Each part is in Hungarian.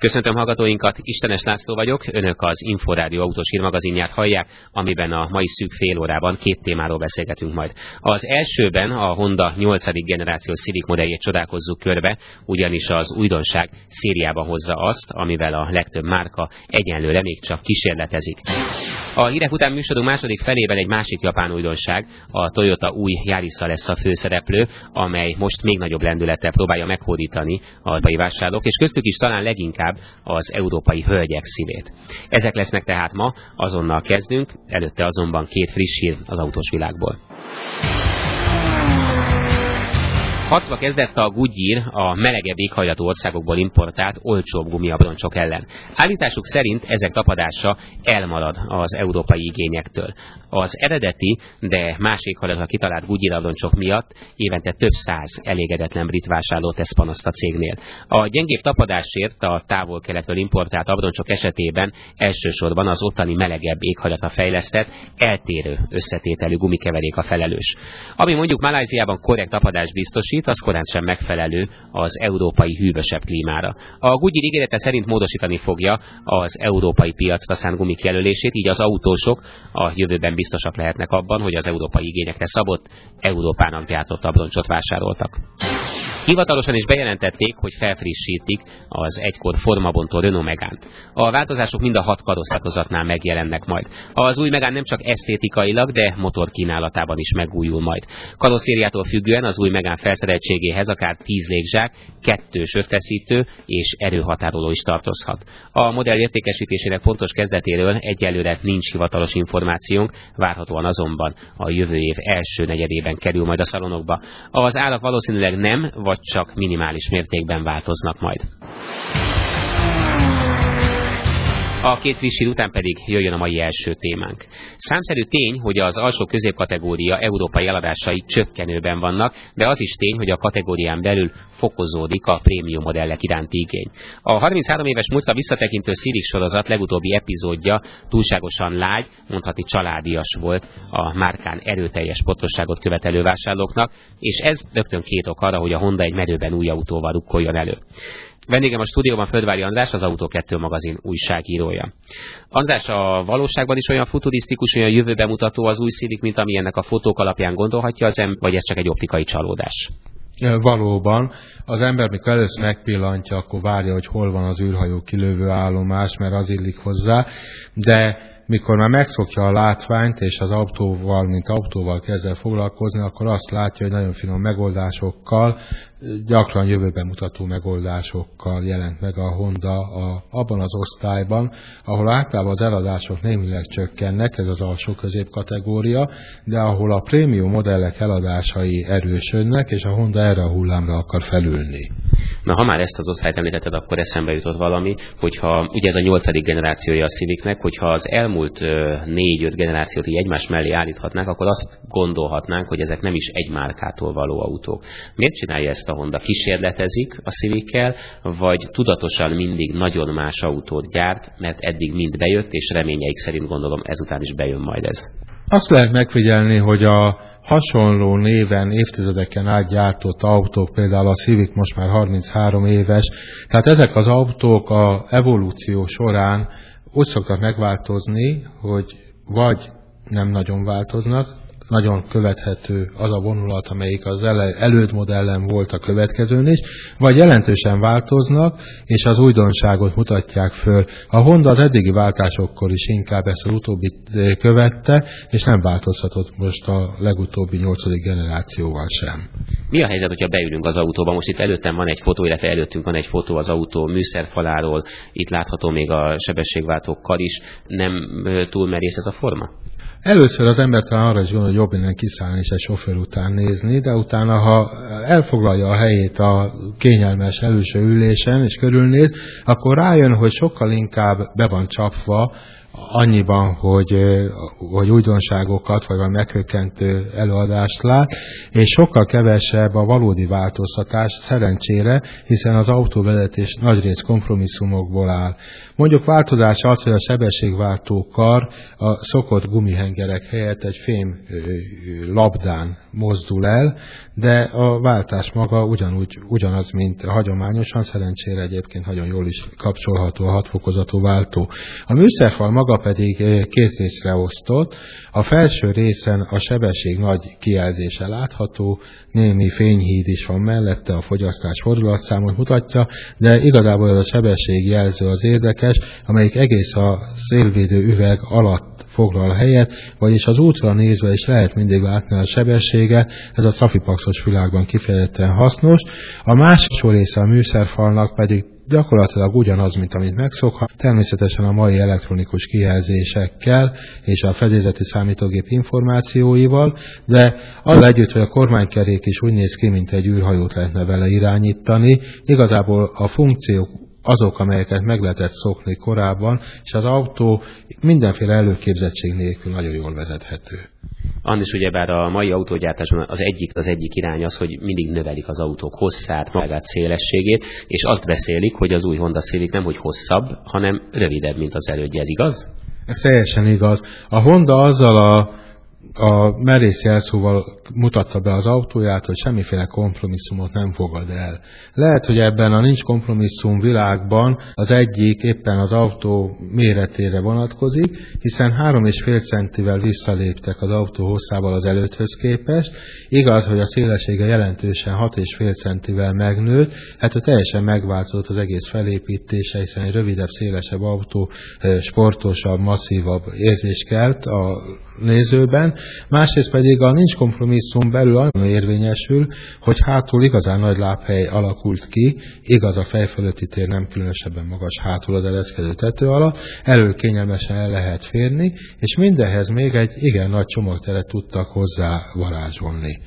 Köszöntöm hallgatóinkat, Istenes László vagyok, önök az Inforádió autós hírmagazinját hallják, amiben a mai szűk fél órában két témáról beszélgetünk majd. Az elsőben a Honda 8. generációs Civic modelljét csodálkozzuk körbe, ugyanis az újdonság szériában hozza azt, amivel a legtöbb márka egyenlőre még csak kísérletezik. A hírek után műsorunk második felében egy másik japán újdonság, a Toyota új Yarisa lesz a főszereplő, amely most még nagyobb lendülettel próbálja meghódítani a vásárlók, és köztük is talán leginkább leginkább az európai hölgyek szívét. Ezek lesznek tehát ma, azonnal kezdünk, előtte azonban két friss hír az autós világból. Harcba kezdett a Goodyear a melegebb éghajlatú országokból importált olcsóbb gumiabroncsok ellen. Állításuk szerint ezek tapadása elmarad az európai igényektől. Az eredeti, de más éghajlatra kitalált Goodyear abroncsok miatt évente több száz elégedetlen brit vásárló tesz panaszt a cégnél. A gyengébb tapadásért a távol-keletről importált abroncsok esetében elsősorban az ottani melegebb éghajlatra fejlesztett, eltérő összetételű gumikeverék a felelős. Ami mondjuk Maláziában korrekt tapadást biztosít, itt az korán sem megfelelő az európai hűvösebb klímára. A Goodyear ígérete szerint módosítani fogja az európai piacra szánt gumik jelölését, így az autósok a jövőben biztosak lehetnek abban, hogy az európai igényekre szabott Európának gyártott abroncsot vásároltak. Hivatalosan is bejelentették, hogy felfrissítik az egykor formabontó Renault Megánt. A változások mind a hat karosszatozatnál megjelennek majd. Az új Megán nem csak esztétikailag, de motorkínálatában is megújul majd. Karosszériától függően az új Megán felszereltségéhez akár 10 légzsák, kettős ötfeszítő és erőhatároló is tartozhat. A modell értékesítésének pontos kezdetéről egyelőre nincs hivatalos információnk, várhatóan azonban a jövő év első negyedében kerül majd a szalonokba. Az árak valószínűleg nem, vagy csak minimális mértékben változnak majd. A két friss után pedig jöjjön a mai első témánk. Számszerű tény, hogy az alsó középkategória európai eladásai csökkenőben vannak, de az is tény, hogy a kategórián belül fokozódik a prémium modellek iránti igény. A 33 éves múltra visszatekintő Civic sorozat legutóbbi epizódja túlságosan lágy, mondhatni családias volt a márkán erőteljes pontosságot követelő vásárlóknak, és ez rögtön két ok arra, hogy a Honda egy merőben új autóval rukkoljon elő. Vendégem a stúdióban Földvári András, az Autó 2 magazin újságírója. András, a valóságban is olyan futurisztikus, olyan jövőbe mutató az új szívik, mint ami ennek a fotók alapján gondolhatja az ember, vagy ez csak egy optikai csalódás? Valóban. Az ember, mikor először megpillantja, akkor várja, hogy hol van az űrhajó kilövő állomás, mert az illik hozzá, de mikor már megszokja a látványt, és az autóval, mint autóval kezd foglalkozni, akkor azt látja, hogy nagyon finom megoldásokkal, gyakran jövőben mutató megoldásokkal jelent meg a Honda a, abban az osztályban, ahol általában az eladások némileg csökkennek, ez az alsó középkategória, de ahol a prémium modellek eladásai erősödnek, és a Honda erre a hullámra akar felülni. Na, ha már ezt az osztályt említetted, akkor eszembe jutott valami, hogyha ugye ez a nyolcadik generációja a Civicnek, hogyha az elmúlt négy-öt generációt így egymás mellé állíthatnánk, akkor azt gondolhatnánk, hogy ezek nem is egy márkától való autók. Miért csinálja ezt a Honda? Kísérletezik a Civickel, vagy tudatosan mindig nagyon más autót gyárt, mert eddig mind bejött, és reményeik szerint gondolom ezután is bejön majd ez. Azt lehet megfigyelni, hogy a hasonló néven évtizedeken át gyártott autók, például a Civic most már 33 éves, tehát ezek az autók a evolúció során úgy szoktak megváltozni, hogy vagy nem nagyon változnak, nagyon követhető az a vonulat, amelyik az előtt modellen volt a következőn is, vagy jelentősen változnak, és az újdonságot mutatják föl. A Honda az eddigi váltásokkor is inkább ezt az utóbbit eh, követte, és nem változhatott most a legutóbbi nyolcadik generációval sem. Mi a helyzet, hogyha beülünk az autóba? Most itt előttem van egy fotó, illetve előttünk van egy fotó az autó műszerfaláról, itt látható még a sebességváltókkal is. Nem túl merész ez a forma? Először az ember talán arra is gondol, hogy jobb innen kiszállni és egy sofőr után nézni, de utána, ha elfoglalja a helyét a kényelmes előső ülésen és körülnéz, akkor rájön, hogy sokkal inkább be van csapva annyiban, hogy, hogy újdonságokat, vagy valami meghökkentő előadást lát, és sokkal kevesebb a valódi változtatás, szerencsére, hiszen az autóvezetés nagyrészt kompromisszumokból áll. Mondjuk változás az, hogy a sebességváltó kar a szokott gumihengerek helyett egy fém labdán mozdul el, de a váltás maga ugyanúgy, ugyanaz, mint hagyományosan, szerencsére egyébként nagyon jól is kapcsolható a hatfokozatú váltó. A műszerfal maga pedig két részre osztott. A felső részen a sebesség nagy kijelzése látható, némi fényhíd is van mellette, a fogyasztás fordulatszámot mutatja, de igazából ez a sebességjelző az érdekes, amelyik egész a szélvédő üveg alatt foglal helyet, vagyis az útra nézve is lehet mindig látni a sebességet, ez a trafipaxos világban kifejezetten hasznos. A másik része a műszerfalnak pedig gyakorlatilag ugyanaz, mint amit megszokhat, természetesen a mai elektronikus kijelzésekkel és a fedélzeti számítógép információival, de az együtt, hogy a kormánykerék is úgy néz ki, mint egy űrhajót lehetne vele irányítani, igazából a funkciók azok, amelyeket meg lehetett szokni korábban, és az autó mindenféle előképzettség nélkül nagyon jól vezethető. Andis, ugyebár a mai autógyártásban az egyik, az egyik irány az, hogy mindig növelik az autók hosszát, magát, szélességét, és azt beszélik, hogy az új Honda Civic nem hogy hosszabb, hanem rövidebb, mint az elődje. Ez igaz? Ez teljesen igaz. A Honda azzal a a merész jelszóval mutatta be az autóját, hogy semmiféle kompromisszumot nem fogad el. Lehet, hogy ebben a nincs kompromisszum világban az egyik éppen az autó méretére vonatkozik, hiszen 3,5 centivel visszaléptek az autó hosszával az előtthöz képest. Igaz, hogy a szélessége jelentősen 6,5 centivel megnőtt, hát hogy teljesen megváltozott az egész felépítése, hiszen egy rövidebb, szélesebb autó sportosabb, masszívabb érzés kelt a nézőben, másrészt pedig a nincs kompromisszum belül annyi érvényesül, hogy hátul igazán nagy lábhely alakult ki, igaz a fejfölötti tér nem különösebben magas hátul az ereszkedő tető alatt, elől kényelmesen el lehet férni, és mindenhez még egy igen nagy csomagteret tudtak hozzá varázsolni.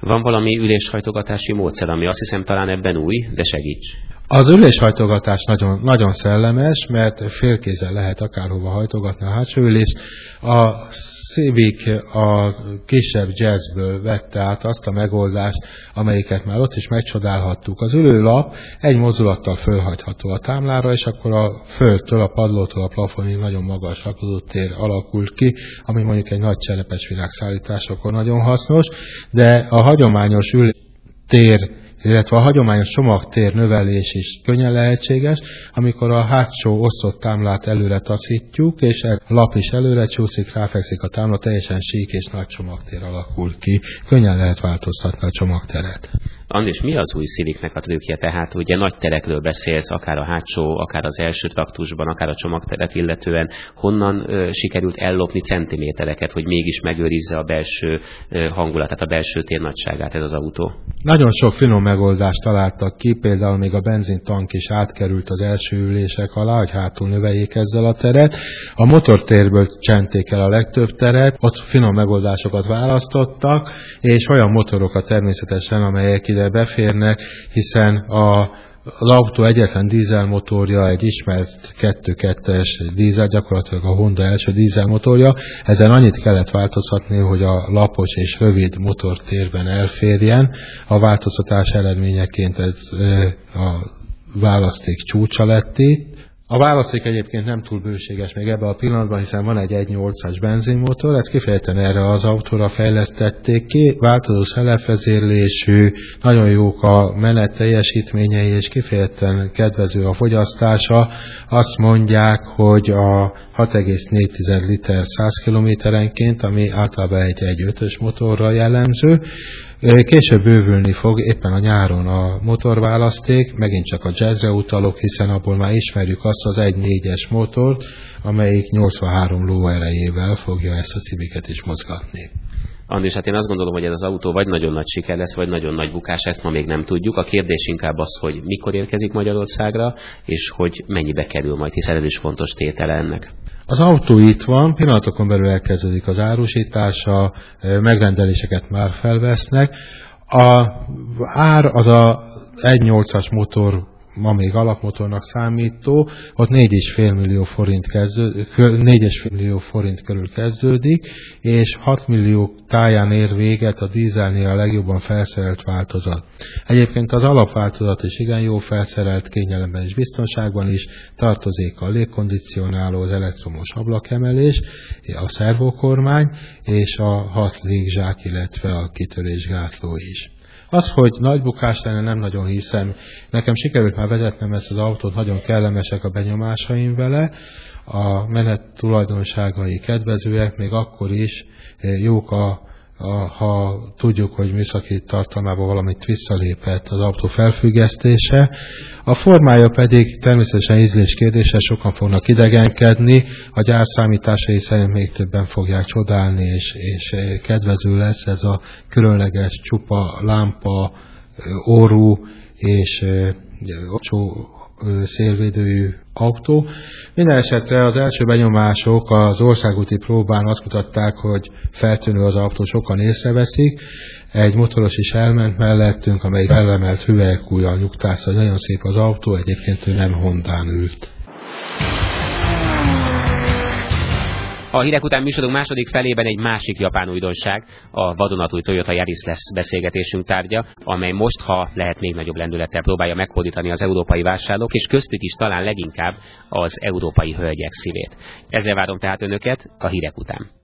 Van valami üléshajtogatási módszer, ami azt hiszem talán ebben új, de segíts. Az üléshajtogatás nagyon, nagyon szellemes, mert félkézzel lehet akárhova hajtogatni a hátsó ülést. A Civic a kisebb jazzből vette át azt a megoldást, amelyiket már ott is megcsodálhattuk. Az ülőlap egy mozdulattal fölhagyható a támlára, és akkor a földtől, a padlótól a plafonig nagyon magas tér alakult ki, ami mondjuk egy nagy cselepes világszállításokon nagyon hasznos, de a hagyományos ülés tér illetve a hagyományos csomagtér növelés is könnyen lehetséges, amikor a hátsó osztott támlát előre taszítjuk, és a lap is előre csúszik, ráfekszik a támla, teljesen sík és nagy csomagtér alakul ki. Könnyen lehet változtatni a csomagteret. Andis, mi az új szíviknek a trükkje? Tehát ugye nagy terekről beszélsz, akár a hátsó, akár az első traktusban, akár a csomagteret illetően. Honnan ö, sikerült ellopni centimétereket, hogy mégis megőrizze a belső ö, hangulatát, a belső tér ez az autó? Nagyon sok finom megoldást találtak ki, például még a benzintank is átkerült az első ülések alá, hogy hátul növeljék ezzel a teret. A motortérből csenték el a legtöbb teret, ott finom megoldásokat választottak, és olyan motorokat természetesen, amelyek ide beférnek, hiszen a az autó egyetlen dízelmotorja, egy ismert 2.2-es dízel, gyakorlatilag a Honda első dízelmotorja. Ezen annyit kellett változtatni, hogy a lapos és rövid motortérben elférjen. A változtatás eredményeként ez a választék csúcsa lett itt, a válaszék egyébként nem túl bőséges még ebben a pillanatban, hiszen van egy 1.8-as benzinmotor, ezt kifejezetten erre az autóra fejlesztették ki, változó szelefvezérlésű, nagyon jók a menet teljesítményei, és kifejezetten kedvező a fogyasztása. Azt mondják, hogy a 6,4 liter 100 kilométerenként, ami általában egy 1.5-ös motorra jellemző, Később bővülni fog éppen a nyáron a motorválaszték, megint csak a jazzre utalok, hiszen abból már ismerjük azt az 1.4-es motort, amelyik 83 lóerejével fogja ezt a civiket is mozgatni. Andis, hát én azt gondolom, hogy ez az autó vagy nagyon nagy siker lesz, vagy nagyon nagy bukás, ezt ma még nem tudjuk. A kérdés inkább az, hogy mikor érkezik Magyarországra, és hogy mennyibe kerül majd, hiszen ez is fontos tétele ennek. Az autó itt van, pillanatokon belül elkezdődik az árusítása, megrendeléseket már felvesznek. A ár az a 1.8-as motor ma még alapmotornak számító, ott 4,5 millió forint, kezdő, 4,5 millió forint körül kezdődik, és 6 millió táján ér véget a dízelnél a legjobban felszerelt változat. Egyébként az alapváltozat is igen jó felszerelt, kényelemben és biztonságban is, tartozik a légkondicionáló, az elektromos ablakemelés, a szervokormány és a hat légzsák, illetve a kitörésgátló is. Az, hogy nagy bukás lenne, nem nagyon hiszem. Nekem sikerült már vezetnem ezt az autót, nagyon kellemesek a benyomásaim vele, a menet tulajdonságai kedvezőek, még akkor is jók a ha tudjuk, hogy műszaki tartalmában valamit visszalépett az autó felfüggesztése. A formája pedig természetesen ízlés kérdése, sokan fognak idegenkedni, a gyár számításai szerint még többen fogják csodálni, és, és kedvező lesz ez a különleges csupa lámpa, orú és ocsó szélvédőjű autó. Minden esetre az első benyomások az országúti próbán azt mutatták, hogy feltűnő az autó, sokan észreveszik. Egy motoros is elment mellettünk, amely felemelt hüvelykújjal nyugtász, hogy nagyon szép az autó, egyébként ő nem Hondán ült. A hírek után műsorunk második felében egy másik japán újdonság, a vadonatúj Toyota Yaris lesz beszélgetésünk tárgya, amely most, ha lehet még nagyobb lendülettel próbálja meghódítani az európai vásárlók, és köztük is talán leginkább az európai hölgyek szívét. Ezzel várom tehát önöket a hírek után.